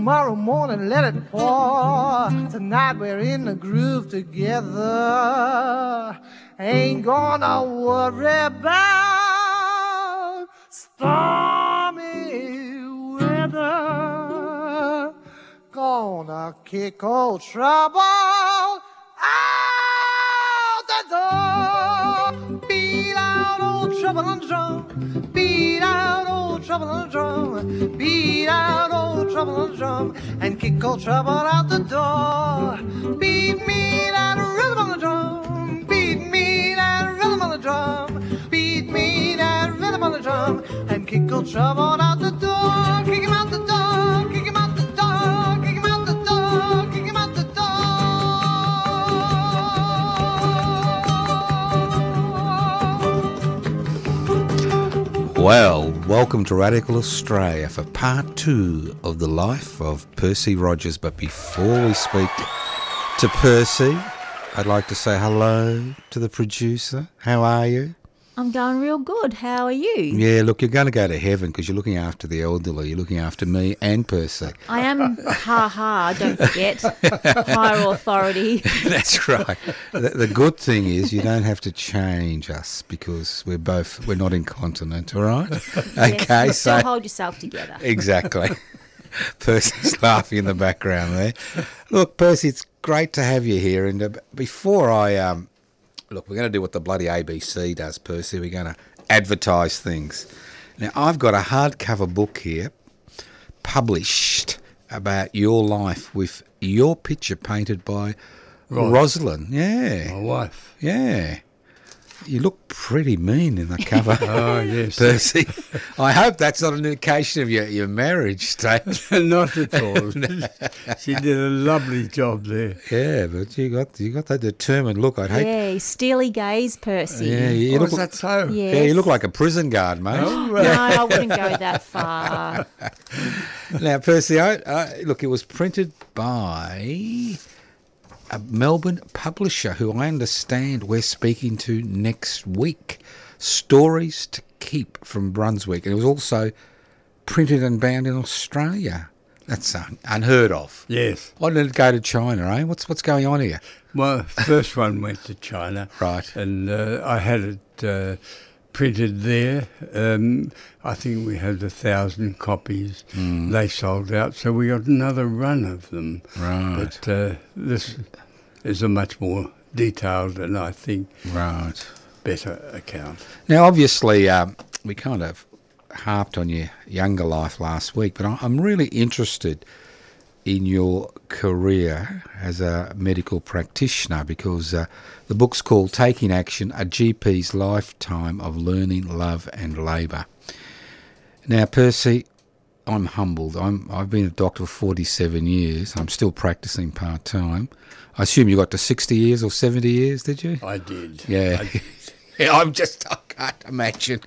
Tomorrow morning, let it pour. Tonight we're in the groove together. Ain't gonna worry about stormy weather. Gonna kick old trouble out the door. Beat out old trouble on the drum. Beat out old trouble on the drum. Beat out old trouble on the drum. And kick old trouble out the door. Beat me that rhythm on the drum. Beat me that rhythm on the drum. Beat me that rhythm on the drum. And kick old trouble out the door. Kick him out the door. Well, welcome to Radical Australia for part two of the life of Percy Rogers. But before we speak to Percy, I'd like to say hello to the producer. How are you? I'm going real good. How are you? Yeah, look, you're going to go to heaven because you're looking after the elderly. You're looking after me and Percy. I am ha ha, don't forget. Higher authority. That's right. The, the good thing is you don't have to change us because we're both we're not incontinent. All right? Yes, Okay, so hold yourself together. exactly. Percy's laughing in the background there. Look, Percy, it's great to have you here. And uh, before I um, look, we're going to do what the bloody ABC does, Percy. We're going to advertise things. Now, I've got a hardcover book here, published about your life with your picture painted by Right. Rosalind. Yeah, My wife. yeah. You look pretty mean in the cover. Oh, yes. Percy. I hope that's not an indication of your, your marriage state. Not at all. she did a lovely job there. yeah, but you got you got that determined look. I'd hate. Yeah, steely gaze, Percy. Yeah, you, oh, look. is that so? Yes. Yeah, you look like a prison guard, mate. Oh, No. I wouldn't go that far. Now, Percy, I, I, look, it was printed by a Melbourne publisher who I understand we're speaking to next week. Stories to Keep from Brunswick. And it was also printed and bound in Australia. That's un- unheard of. Yes. Why did it go to China, eh? What's what's going on here? My first one went to China. Right. And uh, I had it uh, printed there. Um, I think we had a thousand copies. Hmm. They sold out, so we got another run of them. Right. But uh, this is a much more detailed and I think Right. better account. Now, obviously, um, we kind of harped on your younger life last week, but I'm really interested in your career as a medical practitioner because uh, the book's called Taking Action A GP's Lifetime of Learning, Love and Labour. Now, Percy, I'm humbled. I'm, I've been a doctor for 47 years. I'm still practicing part time. I assume you got to 60 years or 70 years, did you? I did. Yeah. I, did. Yeah, I'm just, can't imagine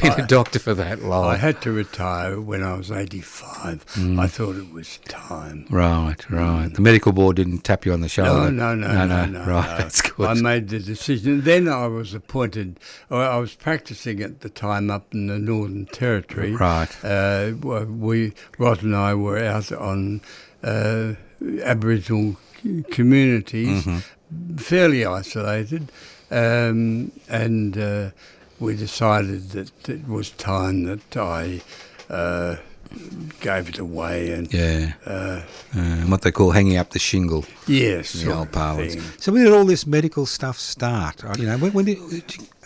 being a doctor for that long. I had to retire when I was 85. Mm. I thought it was time. right, right. The medical board didn't tap you on the shoulder. No, no, no, no, no. Right, no. that's good. I made the decision. Then I was appointed. I was practicing at the time up in the Northern Territory. Right. Uh, we, Rod and I, were out on uh, Aboriginal communities, Mm-hmm. fairly isolated, um, and uh, we decided that it was time that I. Uh, gave it away and yeah, uh, uh, what they call hanging up the shingle, yes, the old parlance. So where did all this medical stuff start? Uh, You know, when, when did,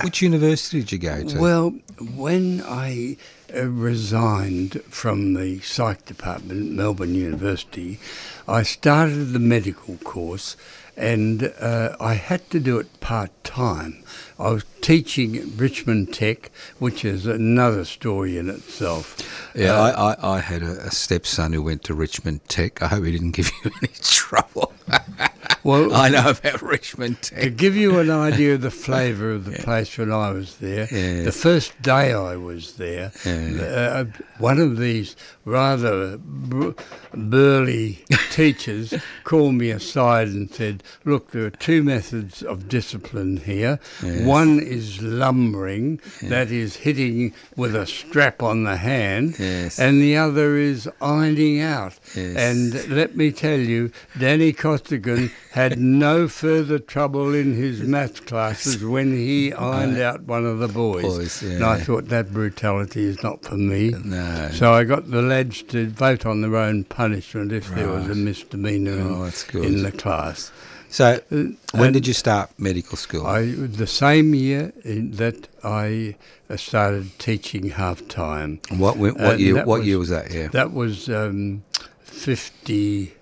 which university did you go to? Well, when I uh, resigned from the psych department at Melbourne University, I started the medical course and uh, I had to do it part time. I was teaching at Richmond Tech, which is another story in itself. Yeah, Uh, I, I, I had a, a stepson who went to Richmond Tech. I hope he didn't give you any trouble. well, I know about Richmond To give you an idea of the flavour of the place when I was there, Yes. the first day I was there, uh, one of these rather br- burly teachers called me aside and said, Look, there are two methods of discipline here. One is lumbering, that is hitting with a strap on the hand, Yes. and the other is ironing out. Yes. And let me tell you, Danny Costigan had no further trouble in his math classes when he ironed out one of the boys. Boys, And I thought that brutality is not for me. No. So I got the lads to vote on their own punishment if there was a misdemeanour in, Oh, good. in the class. So, when and- did you start medical school? I the same year in, that I uh, started teaching half time. What what uh, year? What was- year was that? Yeah. That was um, 50,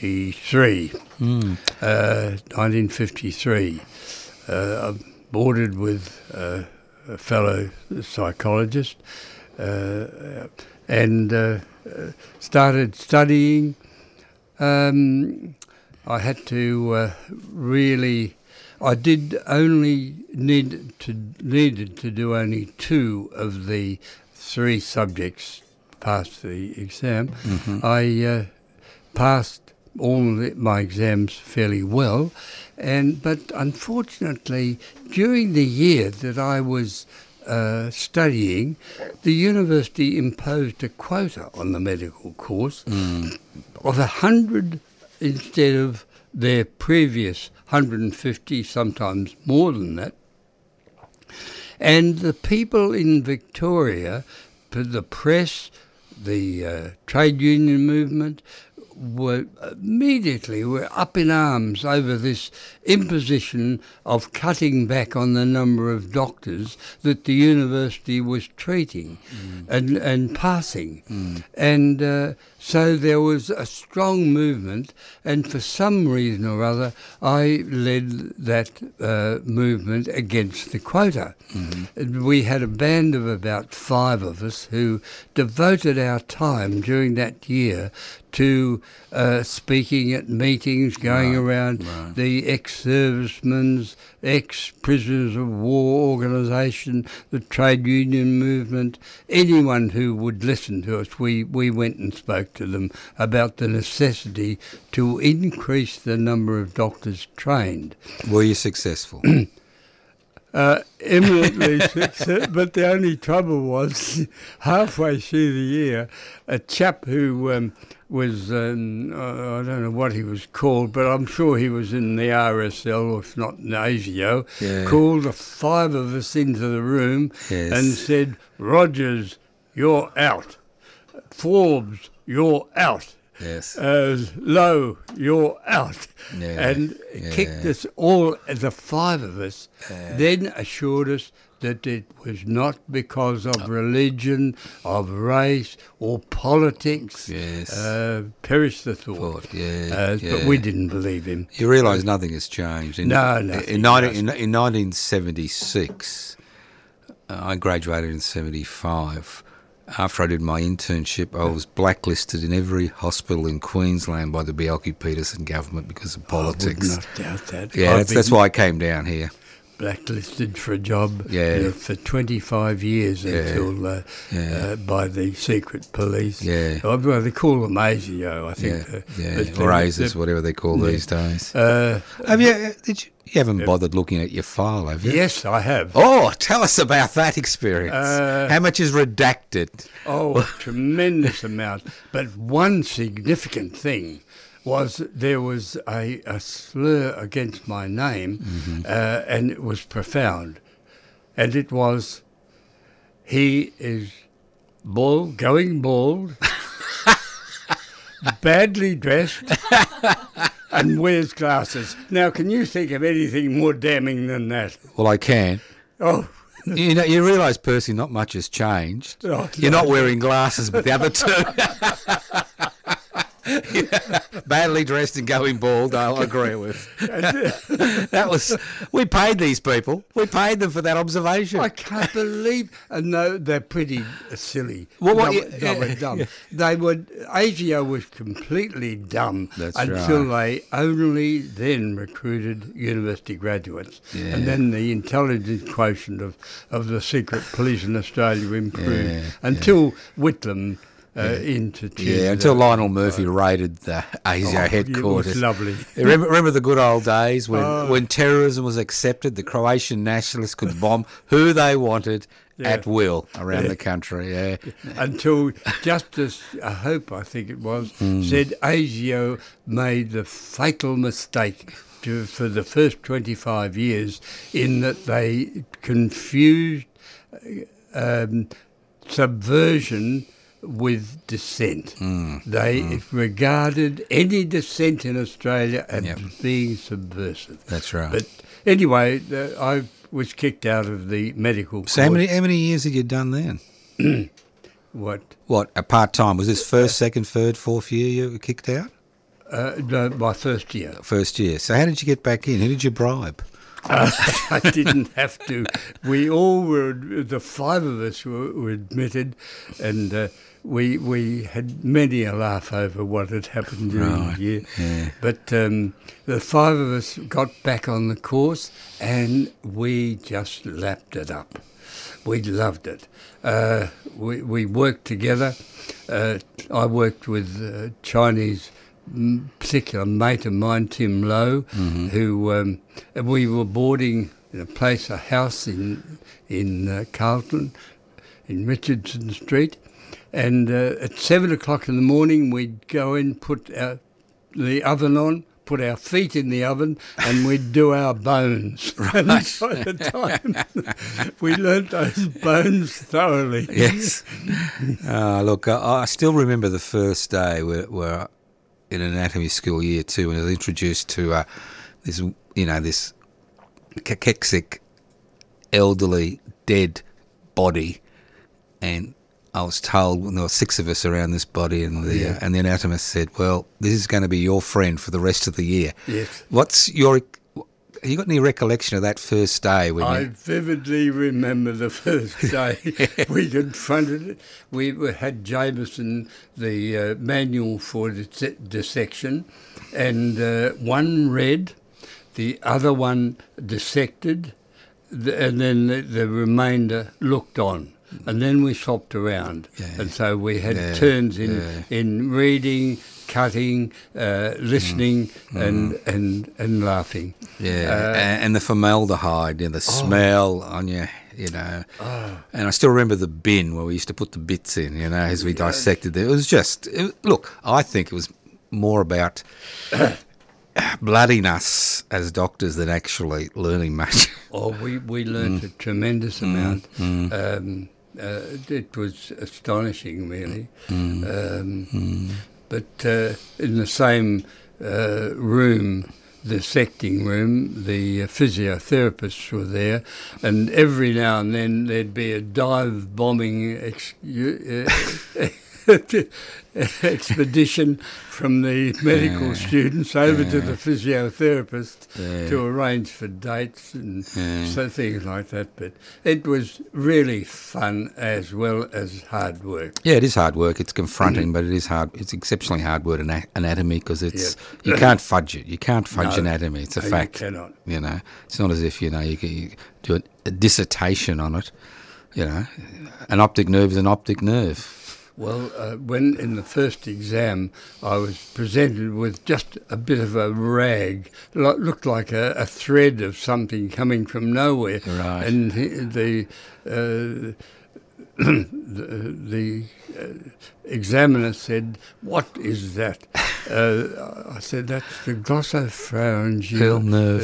53, Hmm. uh, 1953. Uh, I boarded with uh, a fellow psychologist uh, and uh, started studying. Um, I had to uh, really. I did only need to needed to do only two of the three subjects pass the exam. I uh, passed all the, my exams fairly well, and but unfortunately, during the year that I was uh, studying, the university imposed a quota on the medical course of a hundred instead of their previous 150, sometimes more than that. And the people in Victoria, the press, the uh, trade union movement, were immediately were up in arms over this imposition of cutting back on the number of doctors that the university was treating and and passing, and uh, so there was a strong movement, and for some reason or other, I led that uh, movement against the quota. And We had a band of about five of us who devoted our time during that year to uh, speaking at meetings, going around the ex-servicemen's, ex-prisoners of war organisation, the trade union movement, anyone who would listen to us, we, we went and spoke to them about the necessity to increase the number of doctors trained. Were you successful? Uh, eminently successful. but the only trouble was halfway through the year, a chap who um, was, um, I don't know what he was called, but I'm sure he was in the RSL, or if not in ASIO, Yeah. called the five of us into the room Yes. and said, Rogers, you're out. Forbes, you're out. yes. Uh, Lowe, you're out. Yeah, And kicked yeah. us all, the five of us, then assured us that it was not because of religion, of race, or politics. Yes. Uh, perish the thought. Thought, yeah, Uh, yeah. But we didn't believe him. You realise nothing has changed. In, No, in, 19, in, in 1976, uh, I graduated in 75. After I did my internship, I was blacklisted in every hospital in Queensland by the Bjelke-Petersen government because of politics. I would not doubt that. Yeah, that's, that's why I came down here. Blacklisted for a job Yeah. you know, for 25 years until uh, Yeah. uh, by the secret police. Yeah. Oh, well, they call them ASIO, I Yeah, think. uh, yeah, or ASIS, whatever they call yeah. these days. Uh, have you? uh, Did you? You haven't bothered looking at your file, have you? yes, I have. Oh, tell us about that experience. Uh, How much is redacted? Oh, tremendous amount. But one significant thing was there was a, a slur against my name, uh, and it was profound. And it was, he is bald, going bald, badly dressed, and wears glasses. Now, can you think of anything more damning than that? Well, I can. Oh, You know, you realise, Percy, not much has changed. Oh, You're not wearing glasses, but the other two. Yeah, badly dressed and going bald, I'll agree with. that was we paid these people. We paid them for that observation. I can't believe, and no, they're pretty silly. Well, what they, were- they were dumb. They were ASIO was completely dumb That's until they only then recruited university graduates, Yeah. and then the intelligence quotient of, of the secret police in Australia improved Yeah, until Whitlam uh, instituted. yeah, until Lionel Murphy raided the ASIO oh, headquarters. Lovely. Remember, remember the good old days when, Oh. when terrorism was accepted, the Croatian nationalists could bomb who they wanted Yeah. at will around the country. Yeah, until Justice uh, Hope, I think it was, Hmm. said ASIO made the fatal mistake to, for the first 25 years in that they confused uh, um, subversion with dissent. Hmm. They regarded any dissent in Australia as Yep. being subversive. that's right. But anyway, the, I was kicked out of the medical so how many, how many years had you done then? What? What, a part time? Was this first, second, third, fourth year you were kicked out? Uh, no, my first year. First year. So how did you get back in? Who did you bribe? I didn't have to. We all were, the five of us were, were admitted, and uh, we we had many a laugh over what had happened during Right, the year. yeah. But um, the five of us got back on the course, and we just lapped it up. We loved it. Uh, we, we worked together. Uh, I worked with uh, Chinese mm, particular mate of mine, Tim Lowe, who um, we were boarding in a place, a house in in uh, Carlton, in Richardson Street, and uh, at seven o'clock in the morning we'd go in, put our, the oven on. Put our feet in the oven and we'd do our bones. And by the time we learnt those bones thoroughly. Yes. uh, look, I, I still remember the first day where, where in anatomy school year two, when I was introduced to uh, this, you know, this cachexic, elderly, dead body, and I was told when there were six of us around this body, and the Yeah. uh, and the anatomist said, "Well, this is going to be your friend for the rest of the year." Yes. What's your have you got any recollection of that first day when I you, vividly remember the first day we confronted it. We had Jamieson, the uh, manual for dis- dissection, and uh, one read, the other one dissected, th- and then the, the remainder looked on. And then we swapped around, Yeah. and so we had Yeah, turns in yeah. in reading, cutting, uh, listening, and, and and laughing. Yeah, Uh, a- and the formaldehyde and the smell on you, you know. And I still remember the bin where we used to put the bits in, you know, as we dissected it. It was just, it, look, I think it was more about blooding us as doctors than actually learning much. Oh, we, we learnt a tremendous amount. Um, uh, it was astonishing, really. Um, But uh, in the same uh, room, the dissecting room, the uh, physiotherapists were there, and every now and then there'd be a dive bombing ex- uh, expedition from the medical students over to the physiotherapist Yeah. to arrange for dates and Yeah. so things like that. But it was really fun as well as hard work. Yeah, it is hard work. It's confronting, mm. but it is hard. It's exceptionally hard work in anatomy because it's Yeah. you can't fudge it. You can't fudge No. anatomy. It's a No, you fact. cannot. You know, it's not as if you know you can you do a, a dissertation on it. You know, an optic nerve is an optic nerve. Well, uh, when in the first exam, I was presented with just a bit of a rag, lo- looked like a, a thread of something coming from nowhere, Right. and he- the uh, the, the uh, examiner said, "What is that?" Uh, I said, "That's the glossopharyngeal nerve.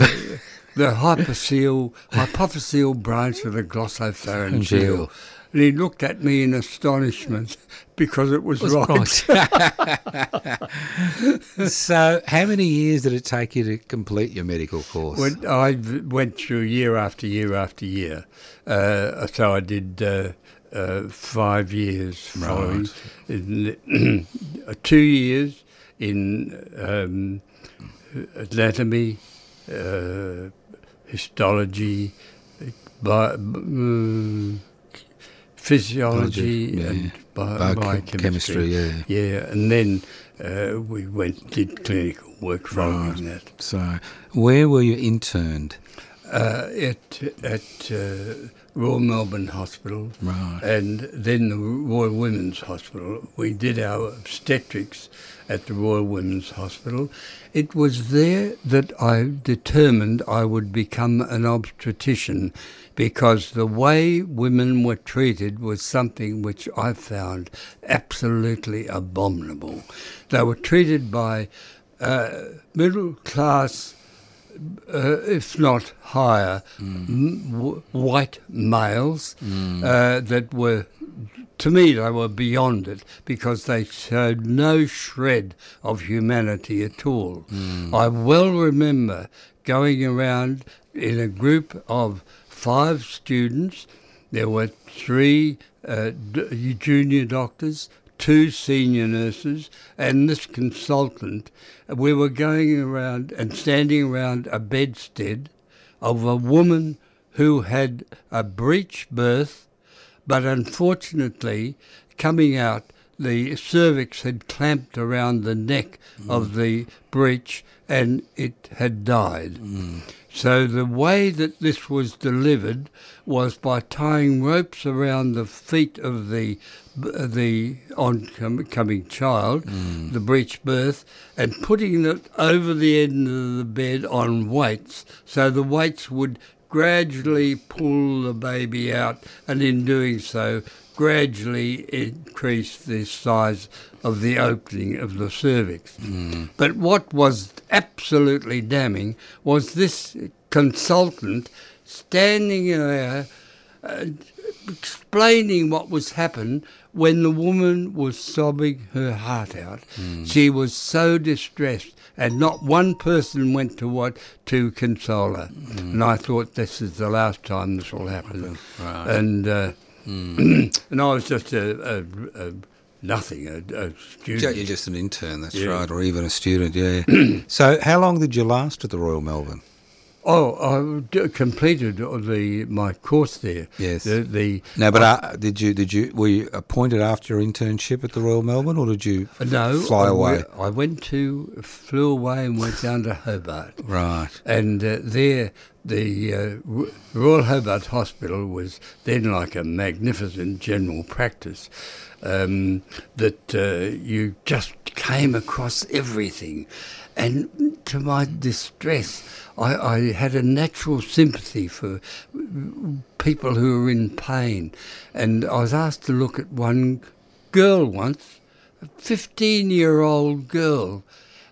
the hypophyseal hypophyseal branch of the glossopharyngeal." And he looked at me in astonishment because it was, right. so, how many years did it take you to complete your medical course? When I went through year after year after year. Uh, so I did uh, uh, five years following, in, two years in um, anatomy, uh, histology, bi- mm, physiology, yeah. and bi- Biochem- biochemistry. chemistry, yeah. Yeah, and then uh, we went did clinical work following that. so, where were you interned? Uh, at at uh, Royal Melbourne Hospital, Right. and then the Royal Women's Hospital. We did our obstetrics at the Royal Women's Hospital. It was there that I determined I would become an obstetrician because the way women were treated was something which I found absolutely abominable. They were treated by uh, middle class uh, if not higher, m- w- white males uh, that were, to me, they were beyond it because they showed no shred of humanity at all. I well remember going around in a group of five students. There were three uh, junior doctors, two senior nurses, and this consultant. We were going around and standing around a bedstead of a woman who had a breech birth, but unfortunately, coming out, the cervix had clamped around the neck of the breech and it had died. So the way that this was delivered was by tying ropes around the feet of the the oncoming child, mm. the breech birth, and putting it over the end of the bed on weights, so the weights would gradually pull the baby out, and in doing so, gradually increase the size of the opening of the cervix. But what was absolutely damning was this consultant standing there uh, explaining what was happened when the woman was sobbing her heart out. She was so distressed, and not one person went to what to console her. And I thought this is the last time this will happen. Right. And uh, and I was just a, a, a nothing, a, a You're just an intern, that's Yeah. right, or even a student, yeah. so, how long did you last at the Royal Melbourne? Oh, I completed the my course there. Yes. The, the No, but uh, did you did you were you appointed after your internship at the Royal Melbourne, or did you no, fly I away? I went to flew away and went down to Hobart. Right. And uh, there, the uh, Royal Hobart Hospital was then like a magnificent general practice um, that uh, you just came across everything. And to my distress, I, I had a natural sympathy for people who were in pain. And I was asked to look at one girl once, a 15 year old girl,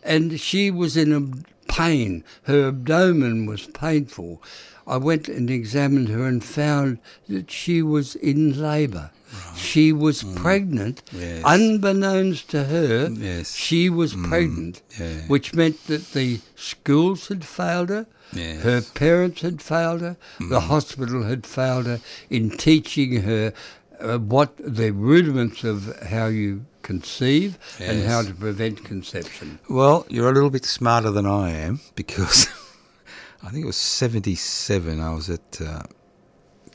and she was in a pain. Her abdomen was painful. I went and examined her and found that she was in labour. She was pregnant, Yes. unbeknownst to her. Yes. She was pregnant, yeah. which meant that the schools had failed her, Yes. her parents had failed her, the hospital had failed her in teaching her uh, what the rudiments of how you conceive and how to prevent conception. Well, you're a little bit smarter than I am because I think it was 77. I was at uh,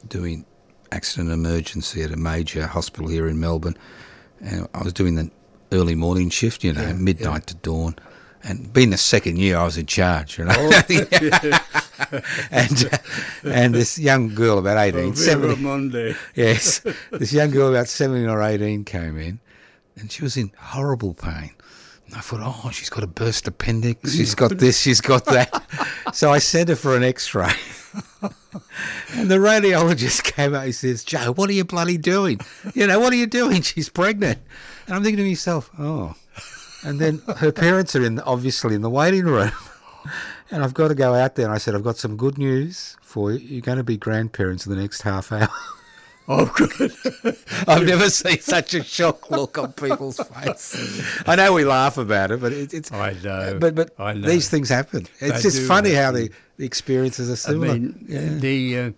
doing accident emergency at a major hospital here in Melbourne, and I was doing the early morning shift, you know, Yeah, midnight to dawn. And being the second year, I was in charge, you know. and uh, and this young girl, about 18, 17, Monday. yes, this young girl about 17 or 18 came in and she was in horrible pain. And I thought, oh, she's got a burst appendix, she's got this, she's got that. so I sent her for an x ray. And the radiologist came out, he says, Joe, what are you bloody doing? You know, what are you doing? She's pregnant. And I'm thinking to myself, oh. And then her parents are in, obviously in the waiting room. And I've got to go out there. And I said, I've got some good news for you. You're going to be grandparents in the next half hour. Oh, good. I've never seen such a shock look on people's faces. I know we laugh about it, but it, it's. I know. But but I know. these things happen. It's They just do funny how the, the experiences are I similar. mean, yeah. the uh,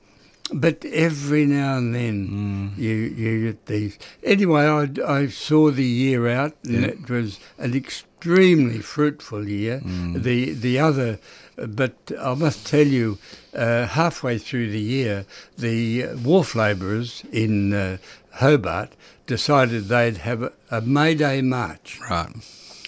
but every now and then Mm. you you get these. Anyway, I, I saw the year out, and it was an extremely fruitful year. Mm. The the other, but I must tell you, uh, halfway through the year, the wharf labourers in uh, Hobart decided they'd have a, a May Day march. Right.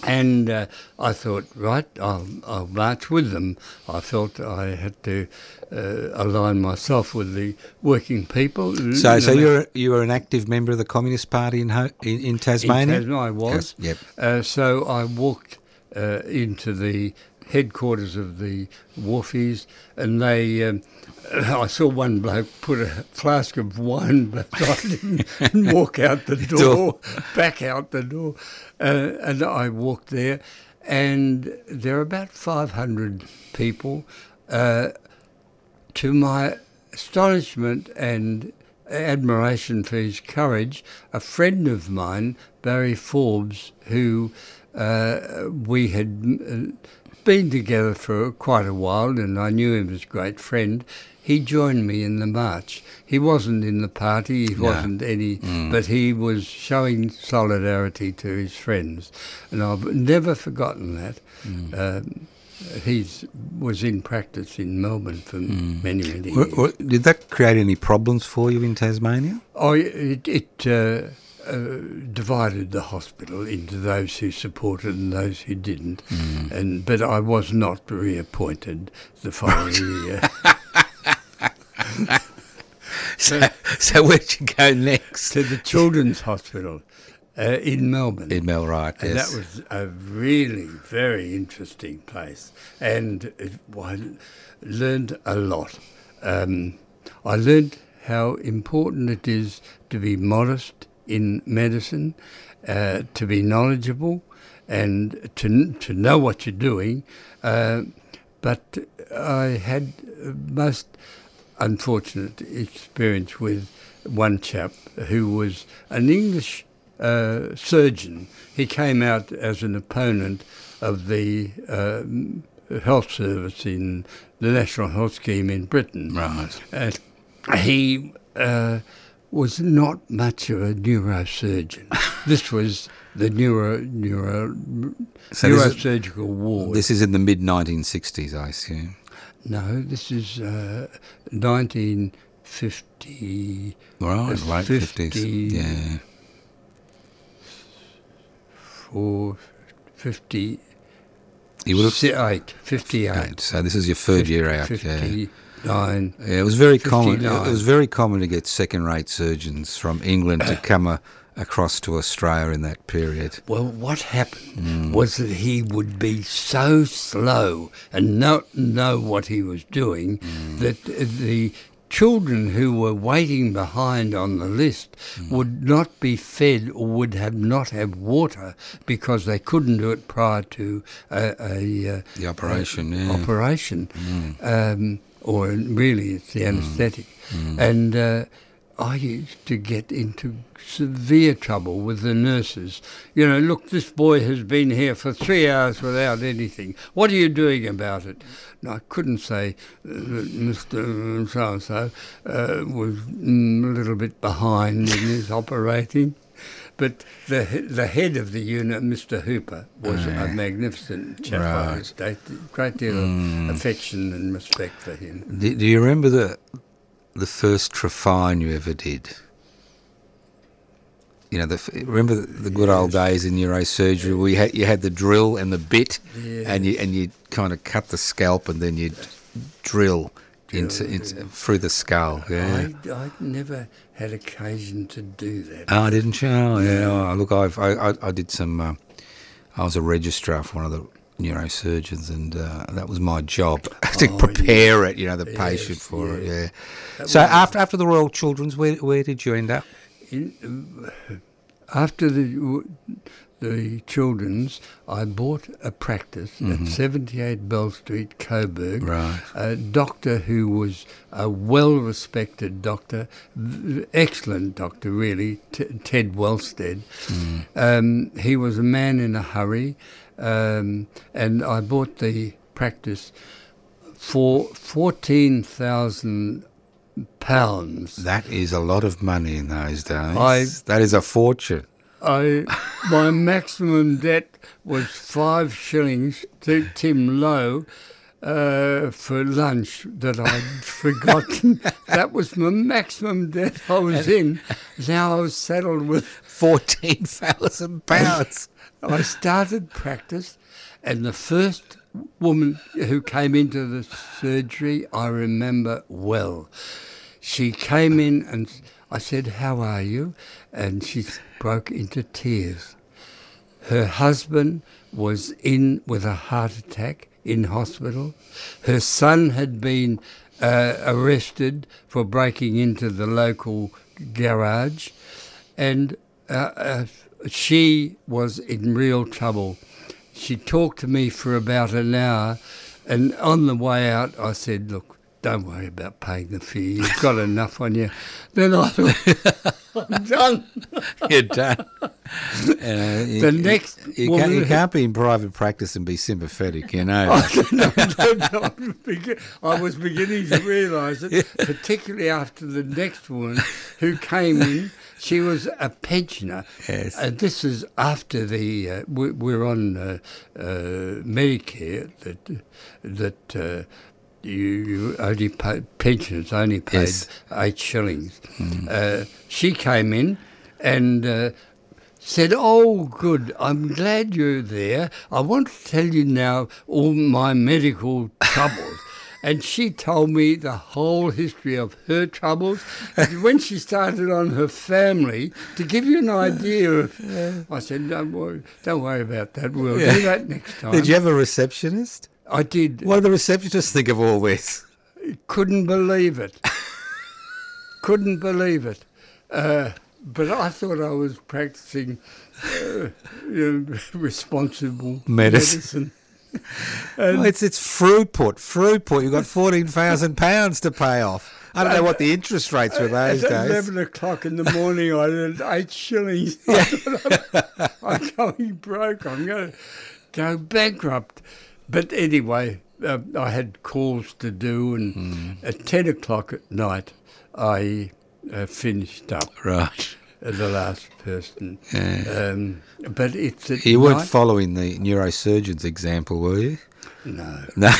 And uh, I thought, right, I'll, I'll march with them. I felt I had to uh, align myself with the working people. So, No so you're you were an active member of the Communist Party in Ho- in, in Tasmania. In Tasmania, I was. Yes, yep. Uh, so I walked uh, into the headquarters of the wharfies, and they. Um, I saw one bloke put a flask of wine beside him and walk out the door, back out the door, uh, and I walked there, and there are about five hundred people. Uh, to my astonishment and admiration for his courage, a friend of mine, Barry Forbes, who uh, we had uh, been together for quite a while and I knew him as a great friend, he joined me in the march. He wasn't in the party, he wasn't any, but he was showing solidarity to his friends. And I've never forgotten that. Um, He's was in practice in Melbourne for many, many Wha- years. did that create any problems for you in Tasmania? Oh, it, it uh, uh, divided the hospital into those who supported and those who didn't. And but I was not reappointed the following year. So, so where'd you go next? to the Children's Hospital uh, in Melbourne. In Melwright, And yes. that was a really very interesting place, and it, I learned a lot. Um, I learned how important it is to be modest in medicine, uh, to be knowledgeable, and to to know what you're doing. Uh, but I had uh, most unfortunate experience with one chap who was an English uh, surgeon. He came out as an opponent of the um, health service in the National Health Scheme in Britain. Right. And he uh, was not much of a neurosurgeon. this was the neuro, neuro, So this is- neurosurgical ward. This is in the mid 1960s, I assume. No, this is uh, 1950. Right, late 50 50s. Yeah. Four, 50, You would have. si- eight, 58. Right, So this is your third year out. Yeah. 59. Yeah, it was very common. It was very common to get second-rate surgeons from England to come a, across to Australia in that period. Well, what happened Mm. was that he would be so slow and not know what he was doing Mm. that the children who were waiting behind on the list Mm. would not be fed or would have not have water because they couldn't do it prior to a, a, uh, The operation, a- yeah. operation, um, or really it's Mm. the anaesthetic, and. Uh, I used to get into severe trouble with the nurses. You know, look, this boy has been here for three hours without anything. What are you doing about it? And I couldn't say uh, that Mr. So and so was mm, a little bit behind in his operating. But the the head of the unit, Mr. Hooper, was a magnificent chap. I Right. had a great deal of hmm. affection and respect for him. Do, do you remember the the first trephine you ever did? You know, the, remember the, good old days in neurosurgery where you had, you had the drill and the bit, and you and you kind of cut the scalp and then you'd drill into, into through the skull. Yeah. I, I never had occasion to do that. Oh, didn't you? Oh, yeah. Oh, look, I've, I, I, I did some. Uh, I was a registrar for one of the neurosurgeons, and uh, that was my job to Oh, prepare it. You know, the patient Yes, for it. yeah. Yeah. So after after the Royal Children's, where where did you end up? In, after the the children's, I bought a practice at 78 Bell Street, Coburg. Right. A doctor who was a well-respected doctor, excellent doctor, really, T- Ted Wellstead. Um, he was a man in a hurry, um, and I bought the practice for 14,000 pounds. That is a lot of money in those days. I- that is a fortune. I my maximum debt was five shillings to Tim Lowe uh, for lunch that I'd forgotten. that was my maximum debt I was in. Now I was saddled with. Fourteen thousand pounds. I started practice, and the first woman who came into the surgery I remember well. She came in and I said, "How are you?" And she broke into tears. Her husband was in with a heart attack in hospital. Her son had been uh, arrested for breaking into the local garage, and uh, uh, she was in real trouble. She talked to me for about an hour, and on the way out, I said, "Look." Don't worry about paying the fee. You've got enough on you. Then I thought, I'm done. You're done. Uh, you- The next you, can't, you can't be in private practice and be sympathetic, you know. I was beginning to realise it, particularly after the next one who came in. She was a pensioner. Yes. And this is after the uh, we, we're on uh, uh, Medicare that that uh, you, you only pay pensioners only paid Yes. eight shillings. Uh, she came in and. Uh, said, Oh, good, I'm glad you're there. I want to tell you now all my medical troubles. And she told me the whole history of her troubles. And when she started on her family, to give you an idea of, I said, Don't worry, don't worry about that. We'll do that next time. Did you have a receptionist? I did. What do the receptionists think of all this? Couldn't believe it. Couldn't believe it. Uh, but I thought I was practicing uh, you know, responsible Medicine. medicine. Well, it's it's Fruitport. Fruitport. You've got fourteen thousand pounds to pay off. I don't know what the interest rates were those At days. 11 o'clock in the morning, I had eight shillings. I thought, I'm, I'm going broke. I'm going to go bankrupt. But anyway, uh, I had calls to do, and Hmm. at 10 o'clock at night, I uh, finished up. Right. the last person. Um, but it's at You weren't night- following the neurosurgeon's example, were you? no, No.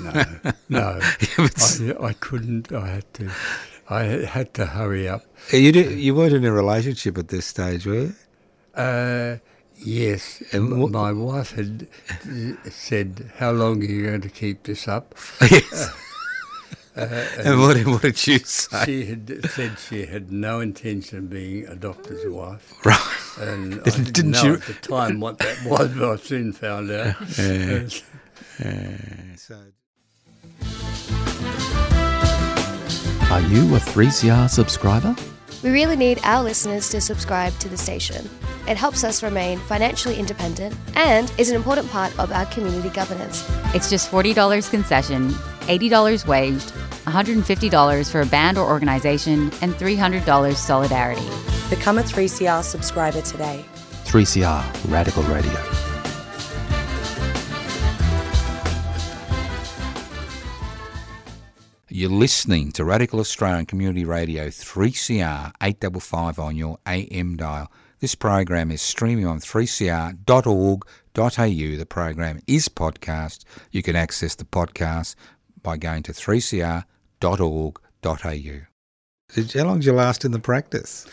no, no. I, I couldn't. I had to. I had to hurry up. you did, you weren't in a relationship at this stage, were you? Uh, yes, And what- my wife had uh, said, "How long are you going to keep this up?" yes. and what, what did you say? She had said she had no intention of being a doctor's wife, Right. and I Didn't- didn't, didn't know you- at the time what that was, but I soon found out. Yeah. Uh, So, Are you a 3CR subscriber? We really need our listeners to subscribe to the station. It helps us remain financially independent and is an important part of our community governance. It's just $40 concession, $80 waged, $150 for a band or organization, and $300 solidarity. Become a 3CR subscriber today. 3CR Radical Radio. You're listening to Radical Australian Community Radio 3CR 855 on your AM dial. This program is streaming on 3cr.org.au. The program is podcast. You can access the podcast by going to 3cr.org.au. Did, how long did you last in the practice?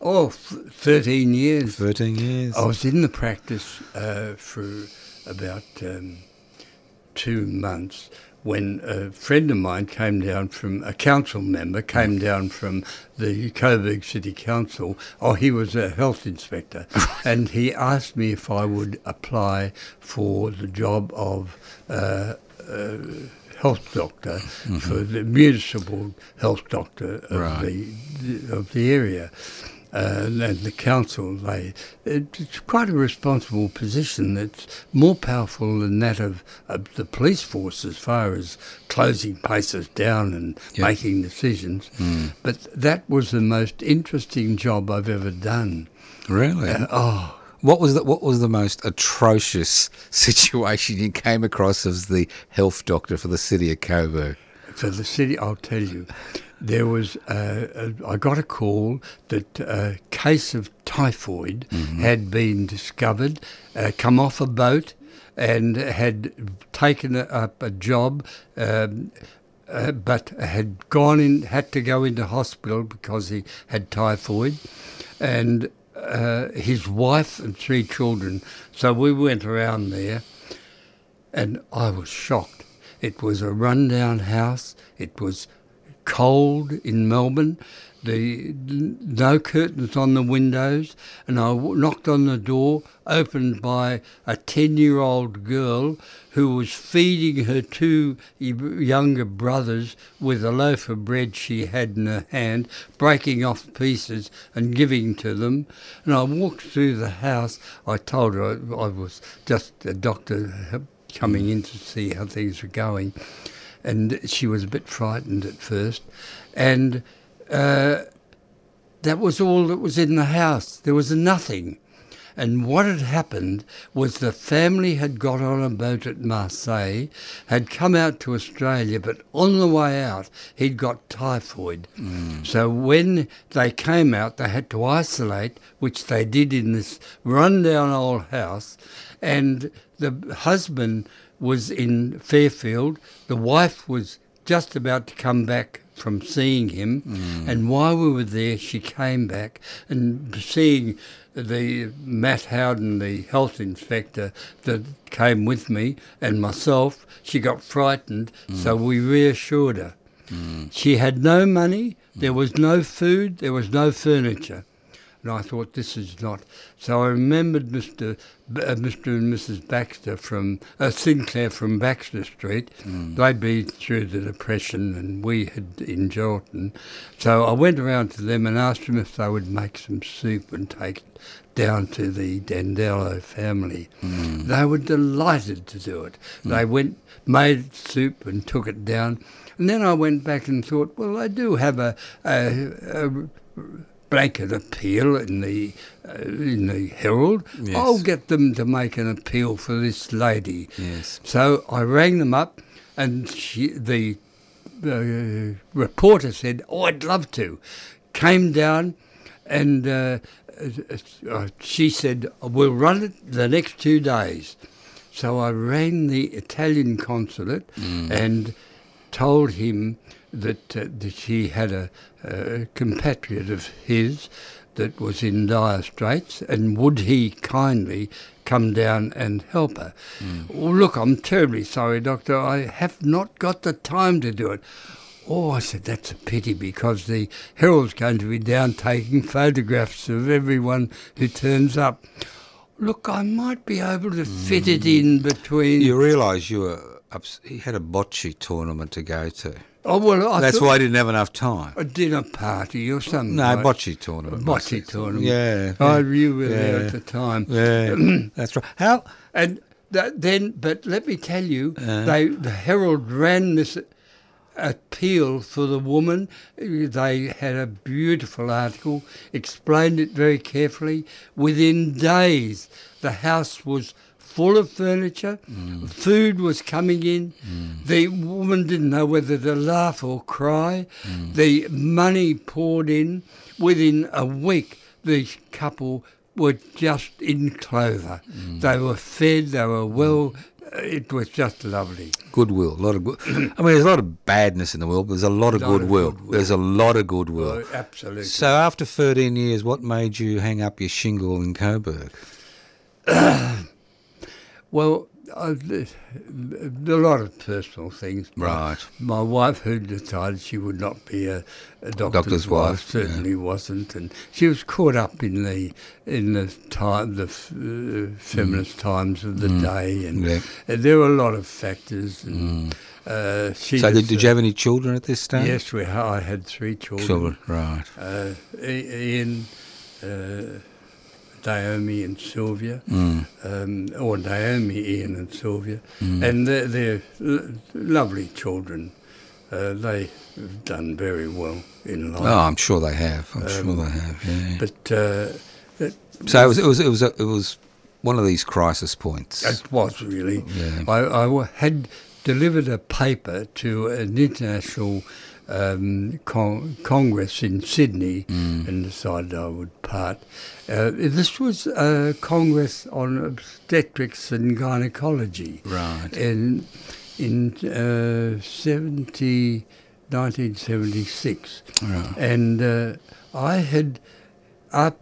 oh, 13 years. 13 years. I was in the practice uh, for about um, two months when a friend of mine came down from a council member came down from the Coburg City Council. Oh, he was a health inspector, and he asked me if I would apply for the job of. Uh, uh, health doctor for the municipal health doctor of Right. the of the area uh, and the council. They it's quite a responsible position. It's more powerful than that of, of the police force as far as closing places down and Yeah. making decisions. But that was the most interesting job I've ever done. Really? Uh, oh. What was the what was the most atrocious situation you came across as the health doctor for the city of Coburg? For the city, I'll tell you, there was uh, a, I got a call that a case of typhoid had been discovered, uh, come off a boat, and had taken up a job. Um, uh, but had gone in, had to go into hospital because he had typhoid, and uh, his wife and three children. So we went around there, and I was shocked. It was a rundown house. It was cold in Melbourne. The no curtains on the windows, and I knocked on the door, opened by a ten-year-old girl who was feeding her two younger brothers with a loaf of bread she had in her hand, breaking off pieces and giving to them. And I walked through the house. I told her I, I was just a doctor coming in to see how things were going. And she was a bit frightened at first. And uh, that was all that was in the house. There was nothing. And what had happened was the family had got on a boat at Marseille, had come out to Australia, but on the way out, he'd got typhoid. So when they came out, they had to isolate, which they did in this rundown old house. And the husband was in Fairfield, the wife was just about to come back from seeing him, mm. and while we were there, she came back and seeing the Matt Howden, the health inspector that came with me, and myself, she got frightened, mm. so we reassured her. Mm. She had no money, there was no food, there was no furniture. And I thought, this is not. So I remembered Mr. B- uh, Mr. and Mrs. Baxter from uh, Sinclair from Baxter Street. They'd been through the Depression and we had in Jordan. So I went around to them and asked them if they would make some soup and take it down to the Dandello family. They were delighted to do it. They went, made soup and took it down. And then I went back and thought, well, I do have a, a, a blanket appeal in the uh, in the Herald. Yes. I'll get them to make an appeal for this lady. Yes. So I rang them up, and she, the uh, reporter said, "Oh, I'd love to." Came down, and uh, uh, uh, she said, "We'll run it the next two days." So I rang the Italian consulate and told him that, uh, that she had a, a compatriot of his that was in dire straits, and would he kindly come down and help her? Well, look, I'm terribly sorry, Doctor. I have not got the time to do it. Oh, I said, that's a pity because the Herald's going to be down taking photographs of everyone who turns up. Look, I might be able to fit it in between. You realise you were ups- he had a bocce tournament to go to. Oh, well, I That's why I didn't have enough time. a dinner party or something. No, like- bocce tournament. Bocce tournament. Yeah. Oh, yeah, you were there at the time. Yeah, that's right. How? And that, then, but let me tell you, Uh. they the Herald ran this appeal for the woman. They had a beautiful article, explained it very carefully. Within days, the house was full of furniture, food was coming in. The woman didn't know whether to laugh or cry. The money poured in. Within a week, the couple were just in clover. They were fed, they were well. Uh, it was just lovely. Goodwill, a lot of good. I mean, there's a lot of badness in the world, but there's a lot of, Lot of goodwill. goodwill. There's a lot of goodwill. Oh, absolutely. So, after 13 years, what made you hang up your shingle in Coburg? Well, uh, a lot of personal things. My- Right. My wife, who decided she would not be a, a doctor's, Doctor's wife, wife, certainly wasn't, and she was caught up in the in the time the f- uh, feminist times of the day, and, Mm. Yeah. and there were a lot of factors. And, uh, she so, did, was, did you have any children at this stage? Yes, we I had three children. Children, right. Uh, Ian, uh, Naomi and Sylvia, Mm. um, or Naomi, Ian, and Sylvia, Mm. and they're, they're l- lovely children. Uh, they have done very well in life. Oh, I'm sure they have. I'm sure Um, they have. Yeah. But uh, it, so it was. It was. It was. A, it was one of these crisis points. It was really. Yeah. I, I had delivered a paper to an international um, con- congress in Sydney Mm. and decided I would part. Uh, this was a congress on obstetrics and gynecology. Right. In, in uh, 70, 1976. Right. And uh, I had, up,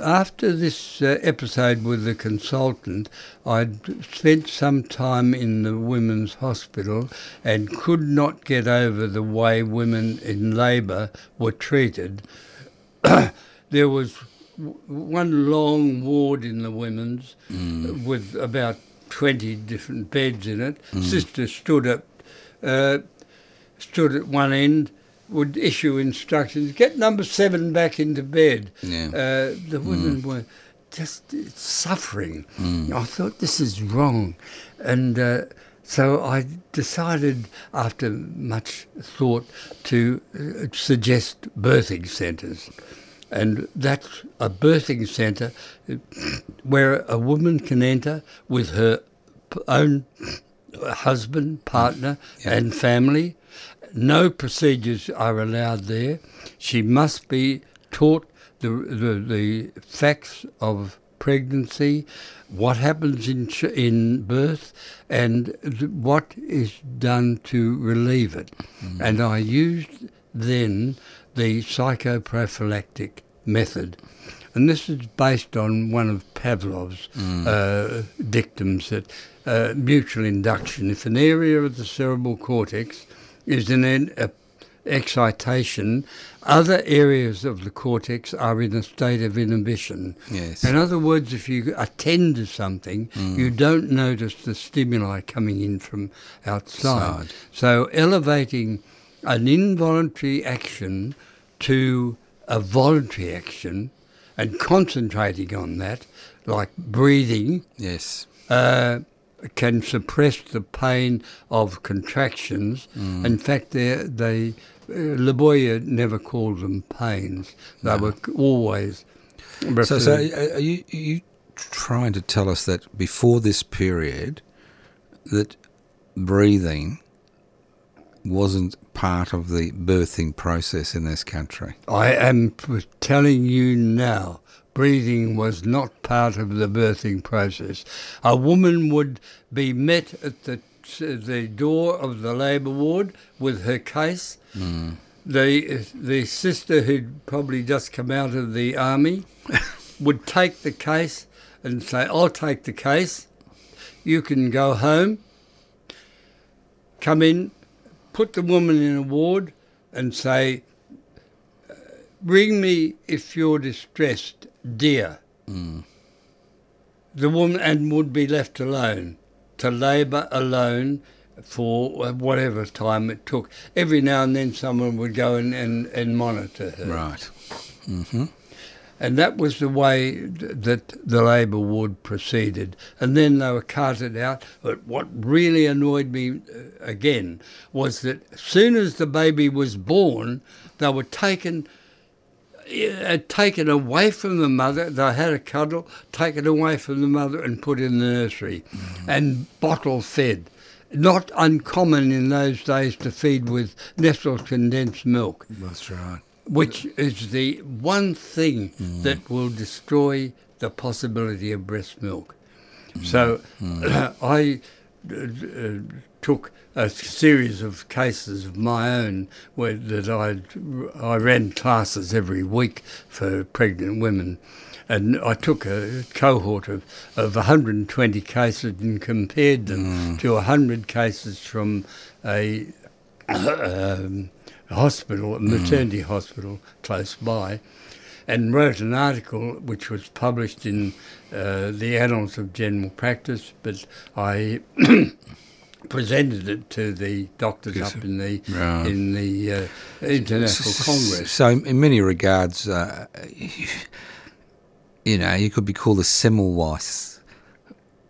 after this uh, episode with the consultant, I'd spent some time in the women's hospital and could not get over the way women in labour were treated. there was w- one long ward in the women's Mm. with about 20 different beds in it. Mm. Sister stood up, uh, stood at one end, would issue instructions, get number seven back into bed. Yeah. Uh, the women were just suffering. Mm. I thought this is wrong. And uh, so I decided, after much thought, to uh, suggest birthing centres. And that's a birthing centre uh, where a woman can enter with her own husband, partner, Yeah. and family. No procedures are allowed there. She must be taught the, the, the facts of pregnancy, what happens in, in birth, and th- what is done to relieve it. And I used then the psychoprophylactic method. And this is based on one of Pavlov's uh, dictums that uh, mutual induction, if an area of the cerebral cortex is in an excitation, other areas of the cortex are in a state of inhibition. Yes. In other words, if you attend to something, you don't notice the stimuli coming in from outside. Side. So elevating an involuntary action to a voluntary action and concentrating on that, like breathing, Yes. uh, can suppress the pain of contractions. Mm. In fact, they, they uh, Leboyer never called them pains. They were c- always. So, so are are you, are you trying to tell us that before this period, that breathing wasn't part of the birthing process in this country? I am telling you now, breathing was not part of the birthing process. A woman would be met at the the door of the labour ward with her case. Hmm. The the sister who'd probably just come out of the army would take the case and say, "I'll take the case. You can go home." Come in, put the woman in a ward, and say, uh, Ring me if you're distressed, dear. The woman and would be left alone to labour alone for uh, whatever time it took. Every now and then, someone would go and, and, and monitor her. Right. Mm-hmm. And that was the way that the labour ward proceeded. And then they were carted out. But what really annoyed me uh, again was that as soon as the baby was born, they were taken uh, taken away from the mother. They had a cuddle, taken away from the mother and put in the nursery and bottle fed. Not uncommon in those days to feed with Nestle condensed milk That's right. which is the one thing Mm. that will destroy the possibility of breast milk. So I uh, uh, took a series of cases of my own where that I I ran classes every week for pregnant women. And I took a cohort of, of 120 cases and compared them to 100 cases from a um, hospital, a maternity hospital close by, and wrote an article which was published in uh, the Annals of General Practice. But I presented it to the doctors Yes, up in the right. in the uh, International Congress. So, in many regards, uh, you know, you could be called a Semmelweis.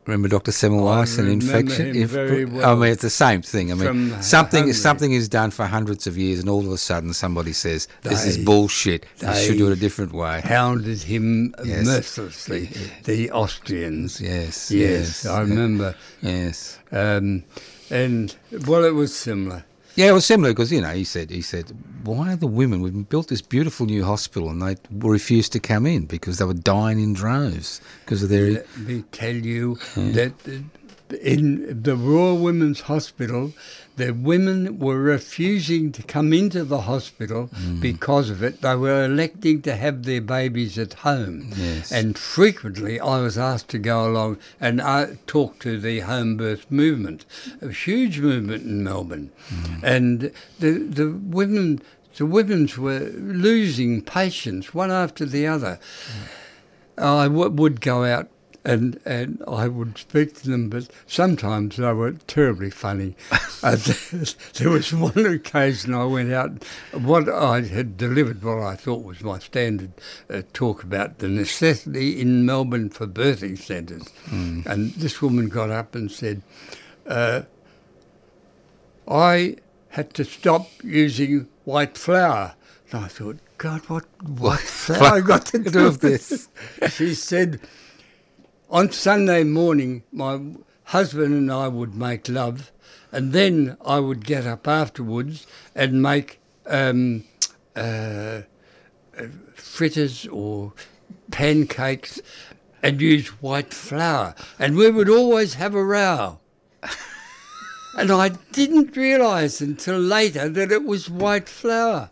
Remember Dr. Semmelweis, an remember infection? very well. I mean, it's the same thing. I mean, something Hungary. something is done for hundreds of years, and all of a sudden somebody says, "This is They- bullshit. You should do it a different way." Hounded him Yes. mercilessly, the Austrians. Yes, Yes, yes, I remember. Yes. Um, and, well, it was similar. Yeah, it was similar because you know he said he said why are the women we've built this beautiful new hospital and they refused to come in because they were dying in droves because of their Let me tell you that uh, in the Royal Women's Hospital, the women were refusing to come into the hospital Mm. because of it. They were electing to have their babies at home. Yes. And frequently I was asked to go along and uh, talk to the home birth movement, a huge movement in Melbourne. And the, the women. The women's were losing patience one after the other. I w- would go out and, and I would speak to them, but sometimes they were terribly funny. uh, there was one occasion I went out, what I had delivered, what I thought was my standard uh, talk about the necessity in Melbourne for birthing centres. And this woman got up and said, uh, I had to stop using white flour. And I thought, God, what white flour got to do with this? she said, on Sunday morning, my husband and I would make love, and then I would get up afterwards and make um, uh, fritters or pancakes and use white flour. And we would always have a row. And I didn't realise until later that it was white flour.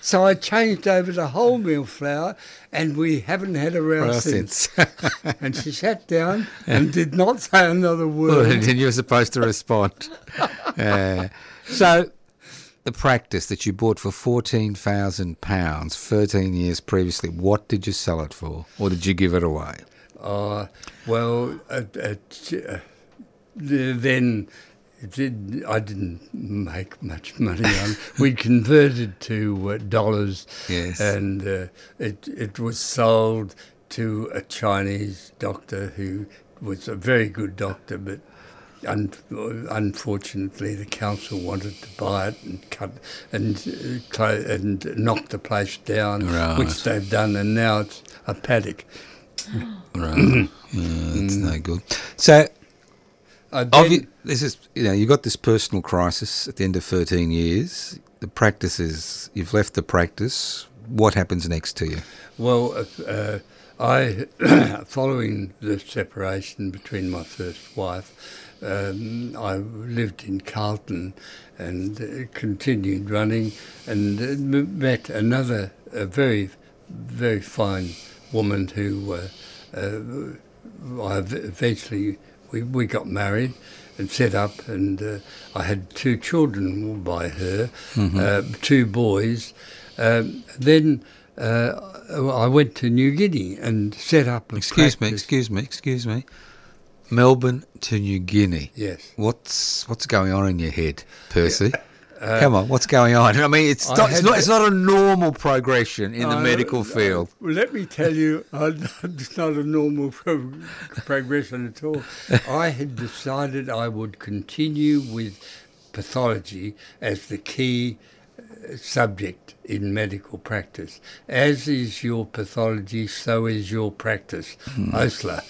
So I changed over to wholemeal flour, and we haven't had a row since. since. and she sat down and did not say another word. and you were supposed to respond. Uh, so, the practice that you bought for fourteen thousand pounds, thirteen years previously, what did you sell it for, or did you give it away? Uh, well, uh, uh, then it did, I didn't make much money on. we converted to uh, dollars, Yes. and uh, it it was sold to a Chinese doctor who was a very good doctor, but. Un- unfortunately, the council wanted to buy it and cut and uh, clo- and knock the place down, Right. which they've done, and now it's a paddock. Right. yeah, that's no good. So, obvi- this is you know you got this personal crisis at the end of thirteen years. The practice is you've left the practice. What happens next to you? Well, uh, uh, I, following the separation between my first wife, um, I lived in Carlton and uh, continued running and uh, met another a very, very fine woman who uh, uh, I eventually we, we got married and set up and uh, I had two children by her, uh, two boys. Um, then uh, I went to New Guinea and set up a Excuse me, excuse me, excuse me. Melbourne to New Guinea. Yes. What's what's going on in your head, Percy? Come on, what's going on? I mean, it's I not, it's not it's not a normal progression in the Uh, medical uh, field. well, let me tell you, uh, it's not a normal pro- progression at all. I had decided I would continue with pathology as the key uh, subject in medical practice. As is your pathology, so is your practice, Osler.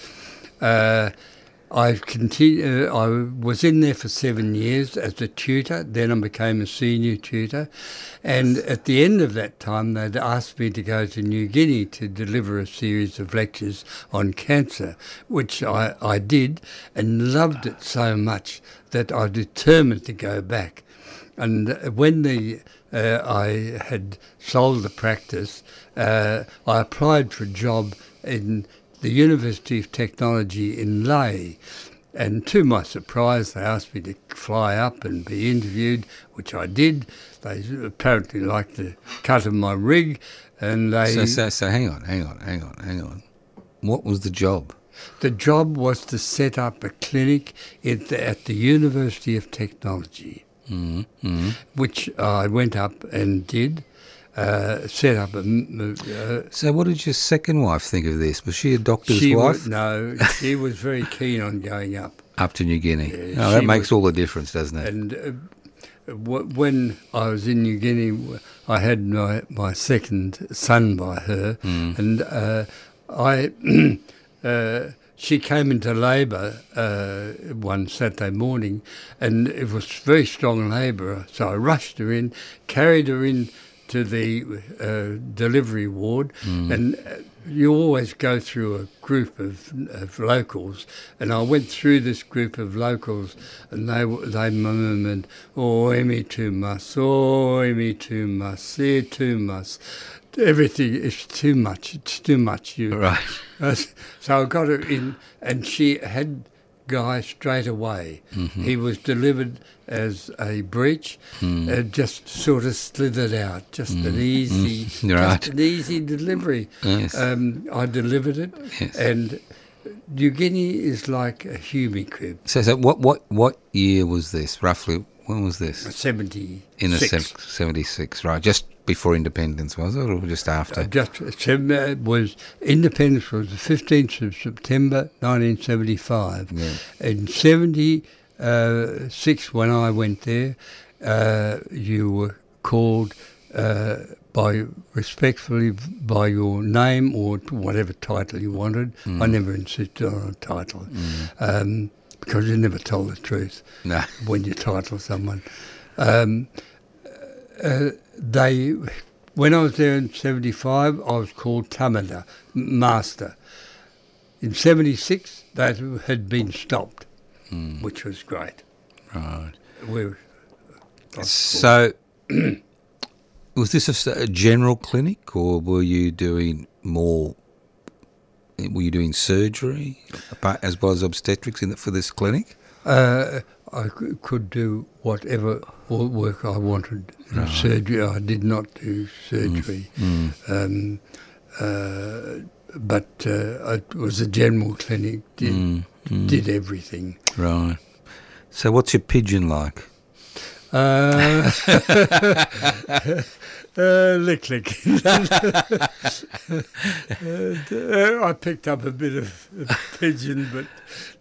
Uh, I continue. Uh, I was in there for seven years as a tutor. Then I became a senior tutor, and at the end of that time, they'd asked me to go to New Guinea to deliver a series of lectures on cancer, which I, I did and loved it so much that I determined to go back. And when the uh, I had sold the practice, uh, I applied for a job in the University of Technology in Lae. And to my surprise, they asked me to fly up and be interviewed, which I did. They apparently liked the cut of my rig, and they So, so, so hang on, hang on, hang on, hang on. What was the job? The job was to set up a clinic at the, at the University of Technology, Mm-hmm. which I went up and did. Uh, set up a. Uh, So, what did your second wife think of this? Was she a doctor's she wife was, no, she was very keen on going up. up to New Guinea? Yeah, oh, that makes was- all the difference, doesn't it? And uh, w- when I was in New Guinea, I had my, my second son by her, Mm. and uh, I uh, she came into labour uh, one Saturday morning, and it was very strong labour. So I rushed her in, carried her in to the uh, delivery ward, and. Uh, you always go through a group of, of locals, and I went through this group of locals, and they they murmured, "Oh, me too much, oh, me too much, here too much." Everything is too much. It's too much. You Right. So I got her in, and she had Guy straight away. Mm-hmm. He was delivered as a breech, Mm. uh, just sort of slithered out, just an easy, Mm. Right. just an easy delivery. Yes. Um, I delivered it, Yes. and New Guinea is like a Hume crib. So, so what, what, what year was this, roughly? When was this? Seventy In the six. 76, right? Just before independence, was it, or just after? Uh, just sem- uh, was independence was the fifteenth of September, nineteen seventy-five. Yeah. In seventy-six, when I went there, uh, you were called uh, by respectfully by your name or whatever title you wanted. I never insisted on a title um, because you never told the truth no. when you title someone. Um, uh, they, when I was there in '75, I was called Tamada, Master. In '76, that had been stopped, which was great. Right. We were- So, was this a general clinic, or were you doing more? Were you doing surgery as well as obstetrics in the, for this clinic? Uh, I could do whatever work I wanted. Surgery, I did not do surgery. Um, uh, but uh, it was a general clinic, did, did everything. Right. So, what's your pidgin like? Uh, uh, lick lick. uh, I picked up a bit of pidgin, but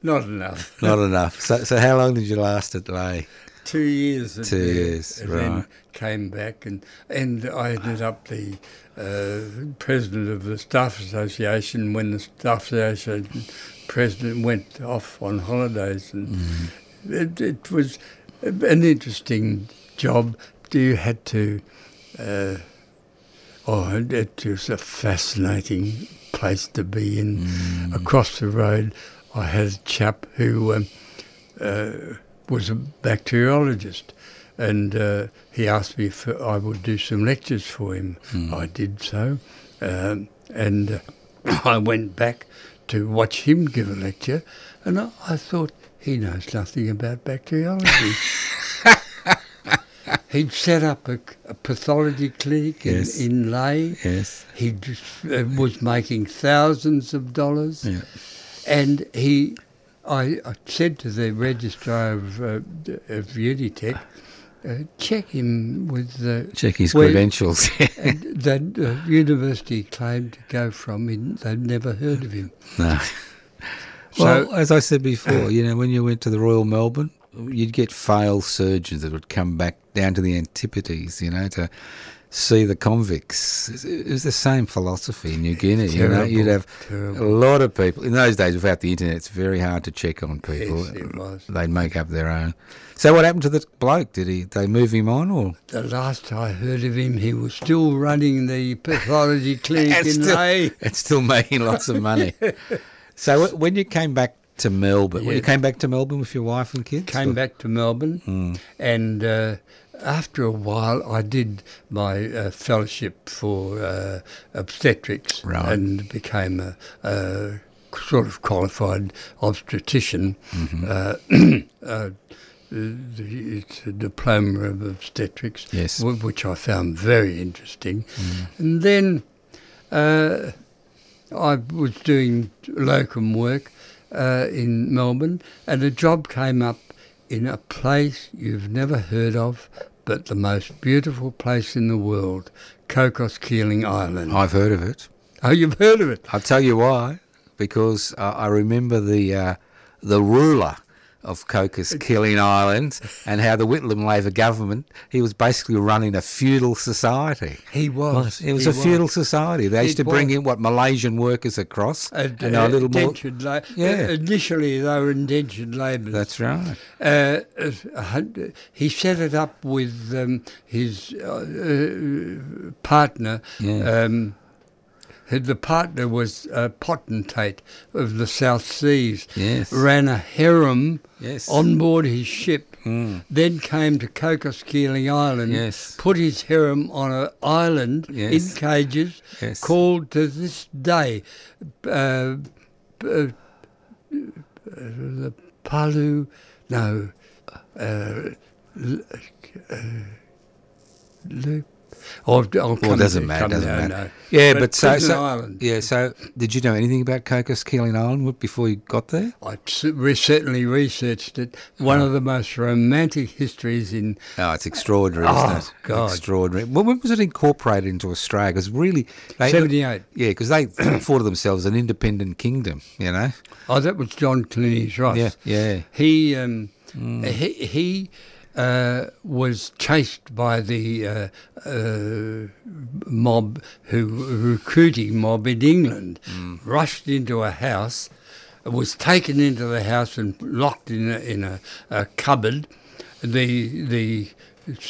not enough. Not enough. So, so how long did you last at Lae? Two years. Two years, and then right. came back, and and I ended up the uh, president of the staff association when the staff association president went off on holidays, and Mm-hmm. it, it was an interesting job. You had to. Uh, Oh, it- was a fascinating place to be in. Mm. Across the road, I had a chap who um, uh, was a bacteriologist, and uh, he asked me if I would do some lectures for him. I did so, um, and uh, I went back to watch him give a lecture, and I, I thought he knows nothing about bacteriology. He'd set up a, a pathology clinic Yes. in, in Lae. Yes. He uh, was making thousands of dollars, Yeah. and he, I, I said to the registrar of, uh, of Unitech, uh, check him with the Check his credentials. that uh, university claimed to go from. He, they'd never heard of him. no. So- Well, as I said before, you know, when you went to the Royal Melbourne, you'd get failed surgeons that would come back down to the Antipodes, you know, to see the convicts. It was the same philosophy in New Guinea. you know, you'd have terrible. a lot of people in those days without the internet. It's very hard to check on people. Yes, it was. They'd make up their own. So, what happened to the bloke? Did he? They move him on, or The last I heard of him, he was still running the pathology clinic in still, Lae. and still making lots of money. so, when you came back to Melbourne, when you came back to Melbourne with your wife and kids, came or- back to Melbourne, Hmm. and uh, after a while, I did my uh, fellowship for uh, obstetrics Right. and became a, a sort of qualified obstetrician. Mm-hmm. Uh, uh, it's a diploma of obstetrics, Yes. wh- which I found very interesting. And then uh, I was doing locum work uh, in Melbourne, and a job came up in a place you've never heard of, but the most beautiful place in the world, Cocos Keeling Island. I've heard of it. Oh, you've heard of it? I'll tell you why. Because uh, I remember the uh, the ruler of Cocos Keeling Islands and how the Whitlam Labor government he was basically running a feudal society. He was. It was he a feudal society. They used to bring was. in what Malaysian workers across, And, and were a uh, little more. la- Yeah. uh, initially, they were indentured labourers. That's right. Uh, he set it up with um, his uh, uh, partner. Yeah. Um, the partner was a potentate of the South Seas. Yes. Ran a harem Yes. on board his ship. Mm. Then came to Cocos Keeling Island. Yes. Put his harem on an island in cages. Yes. Called to this day. Uh, uh, the Palu, no, uh, l- uh, I'll, I'll Well, doesn't matter. Doesn't matter. no. Yeah, But but, so, so Island. yeah. So, did you know anything about Cocos Keeling Island before you got there? I certainly researched it. One of the most romantic histories in. Oh, it's extraordinary, Oh, isn't it? God. Extraordinary. Well, when was it incorporated into Australia? Because really, 78. Yeah, because they thought of themselves an independent kingdom. You know. Oh, that was John Clunies-Ross. Yeah, yeah. He um, he, he uh, was chased by the uh, uh, mob, who recruiting mob in England, rushed into a house, was taken into the house and locked in a, in a, a cupboard. The the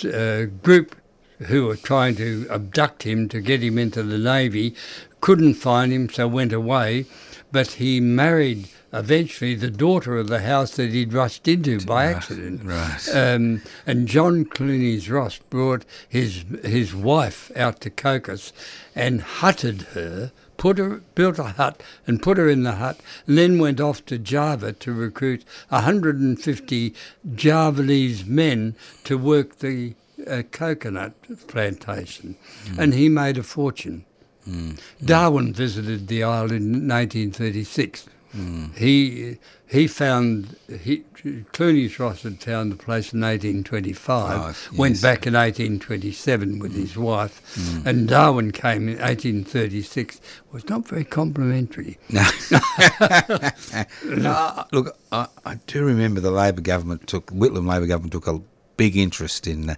uh, group who were trying to abduct him to get him into the navy couldn't find him, so went away. But he married eventually the daughter of the house that he'd rushed into by accident. right. Um, and John Clunies-Ross brought his his wife out to Cocos and hutted her. Put her, built a hut and put her in the hut, and then went off to Java to recruit 150 Javanese men to work the uh, coconut plantation, and he made a fortune. Mm. Darwin visited the island in 1936. Mm. He he found he, Clunies-Ross had found the place in 1825. Right, Went back in 1827 with his mm. wife, and Darwin came in 1836. Was not very complimentary. No. No, look, I, I do remember the Labor government took Whitlam Labor government took a big interest in uh,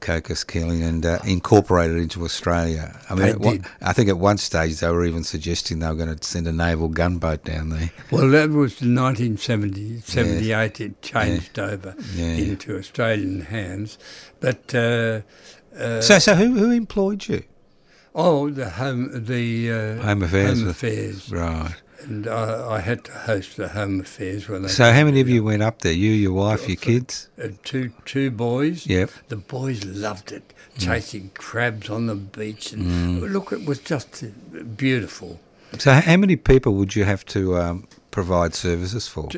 Cocos Keeling and uh, incorporated into Australia. I mean, one- I think at one stage they were even suggesting they were going to send a naval gunboat down there. Well, that was in 1970, 78. It changed over Yeah. into Australian hands, but. Uh, uh, so, so who who employed you? Oh, the home, the uh, Home Affairs. Home affairs, Right. And I, I had to host the home affairs when they. So, how many of you went up there? You, your wife, your kids? Uh, two two boys. Yep. The boys loved it, chasing crabs on the beach, and Mm. look, it was just uh, beautiful. So, how many people would you have to um, provide services for?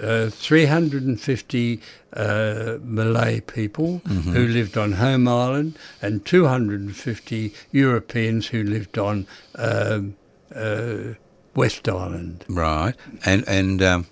Uh, 350 uh, Malay people Mm-hmm. who lived on Home Island, and 250 Europeans who lived on um, uh, West Island. Right. And and um,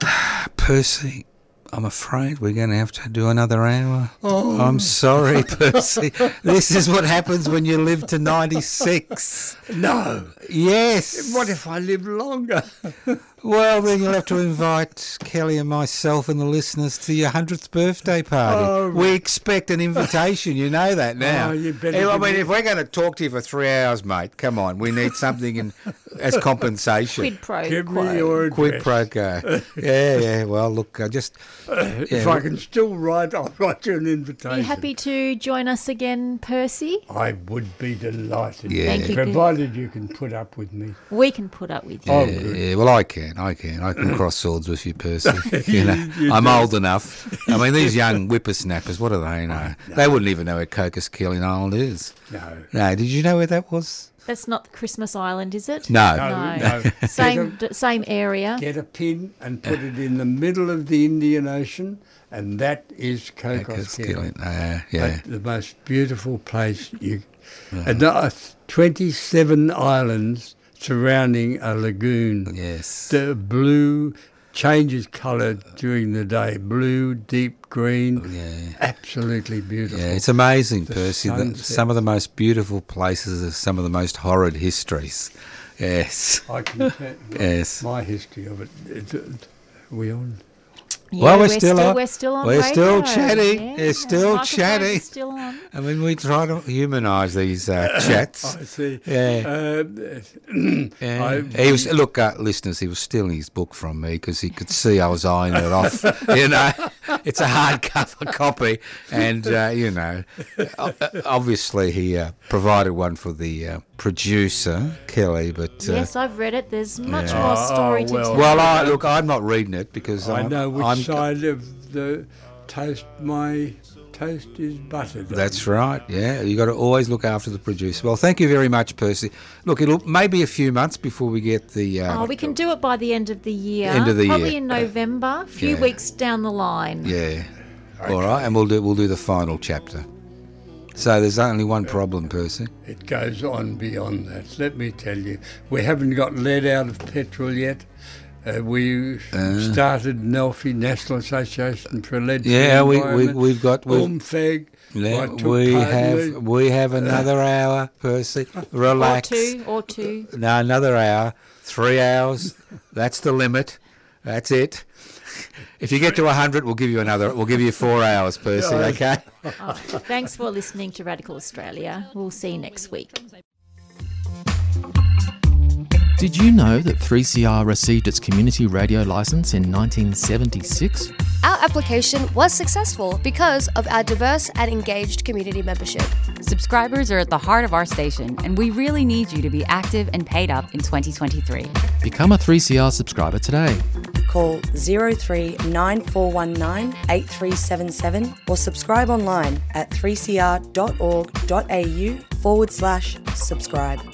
Percy, I'm afraid we're going to have to do another hour. Oh. I'm sorry, Percy. this is what happens when you live to 96. No. Yes. What if I live longer? Well, then you'll have to invite Kelly and myself and the listeners to your 100th birthday party. Oh, we expect an invitation, you know that oh, now. Oh, you better I mean, me- if we're going to talk to you for three hours, mate, come on, we need something in, as compensation. Quid pro Give quo. me your Quid address. pro quo. yeah, yeah. Well, look, I just. If I can still write, I'll write you an invitation. Are you happy to join us again, Percy? I would be delighted. Yeah. Thank you. Provided you can put up with me. We can put up with you. Oh, good. yeah, well, I can, I can, I can cross swords with you, Percy. You know, You I'm do. old enough. I mean, these young whippersnappers, what do they know? They wouldn't even know where Cocos Keeling Island is. No. No, did you know where that was? That's not Christmas Island, is it? No. No, No. no. Same d- same area. Get a pin and put it in the middle of the Indian Ocean, and that is Cocos Cocos Keeling. Keeling. Uh, yeah. But the most beautiful place you. And uh, 27 islands surrounding a lagoon. Yes. The blue changes colour during the day blue, deep green. Yeah. Absolutely beautiful. Yeah, it's amazing, The Percy. that some of the most beautiful places are some of the most horrid histories. Yes. I can tell Yes. my history of it. we on? well, we're, still, on. We're still on. We're still radio. chatting. Yeah, We're still microphones chatting. Still on. I mean, we try to humanise these uh, chats. I see. Yeah. Uh, Yeah. I- he was look, uh, listeners. He was stealing his book from me because he could see I was eyeing it off. you know, it's a hardcover copy, and uh, you know, obviously he uh, provided one for the uh, producer Kelly. But uh, Yes, I've read it. There's much Yeah. more story Oh, to well. tell. well, I, look, I'm not reading it because I I'm, know which I'm, side of the toast my toast is buttered. on. That's right. Yeah, you got to always look after the producer. Well, thank you very much, Percy. Look, it'll maybe a few months before we get the. Uh, Oh, we can do it by the end of the year. End of the Probably year. in November, a few Yeah. weeks down the line. Yeah. All right, and we'll do we'll do the final chapter. So there's only one problem, Percy. It goes on beyond that. Let me tell you, we haven't got lead out of petrol yet. Uh, we started NELFI, National Association for Lead. Yeah, we, we we've got we've, UMFEG. yeah, we part in have we have another hour, Percy. Relax. Or Relax. two, or two. No, another hour. Three hours. That's the limit. That's it. If you get to hundred, we'll give you another. We'll give you four hours, Percy. Okay. Oh, thanks for listening to Radical Australia. We'll see you next week. Did you know that 3CR received its community radio license in 1976? Our application was successful because of our diverse and engaged community membership. Subscribers are at the heart of our station, and we really need you to be active and paid up in 2023. Become a 3CR subscriber today. Call 039419 or subscribe online at 3cr.org.au forward slash subscribe.